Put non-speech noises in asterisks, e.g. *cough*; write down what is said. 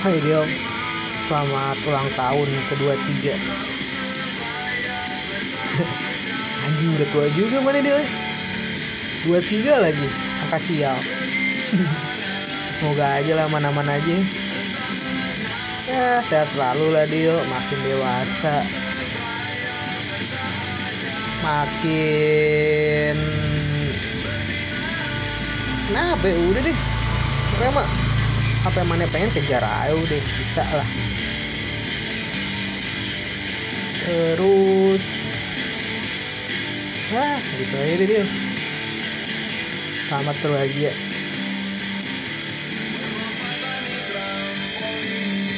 Hai Dio Selamat ulang tahun kedua tiga. *laughs* Anjing udah tua juga mana dia Dua tiga lagi. Angka sial *laughs* Semoga aja lah aman-aman aja. Ya sehat selalu lah Dio Makin dewasa. Makin Kenapa ya? Udah deh. Mah apa yang mana pengen kejar aja udah bisa lah. Terus ah gitu aja deh dia selamat berbahagia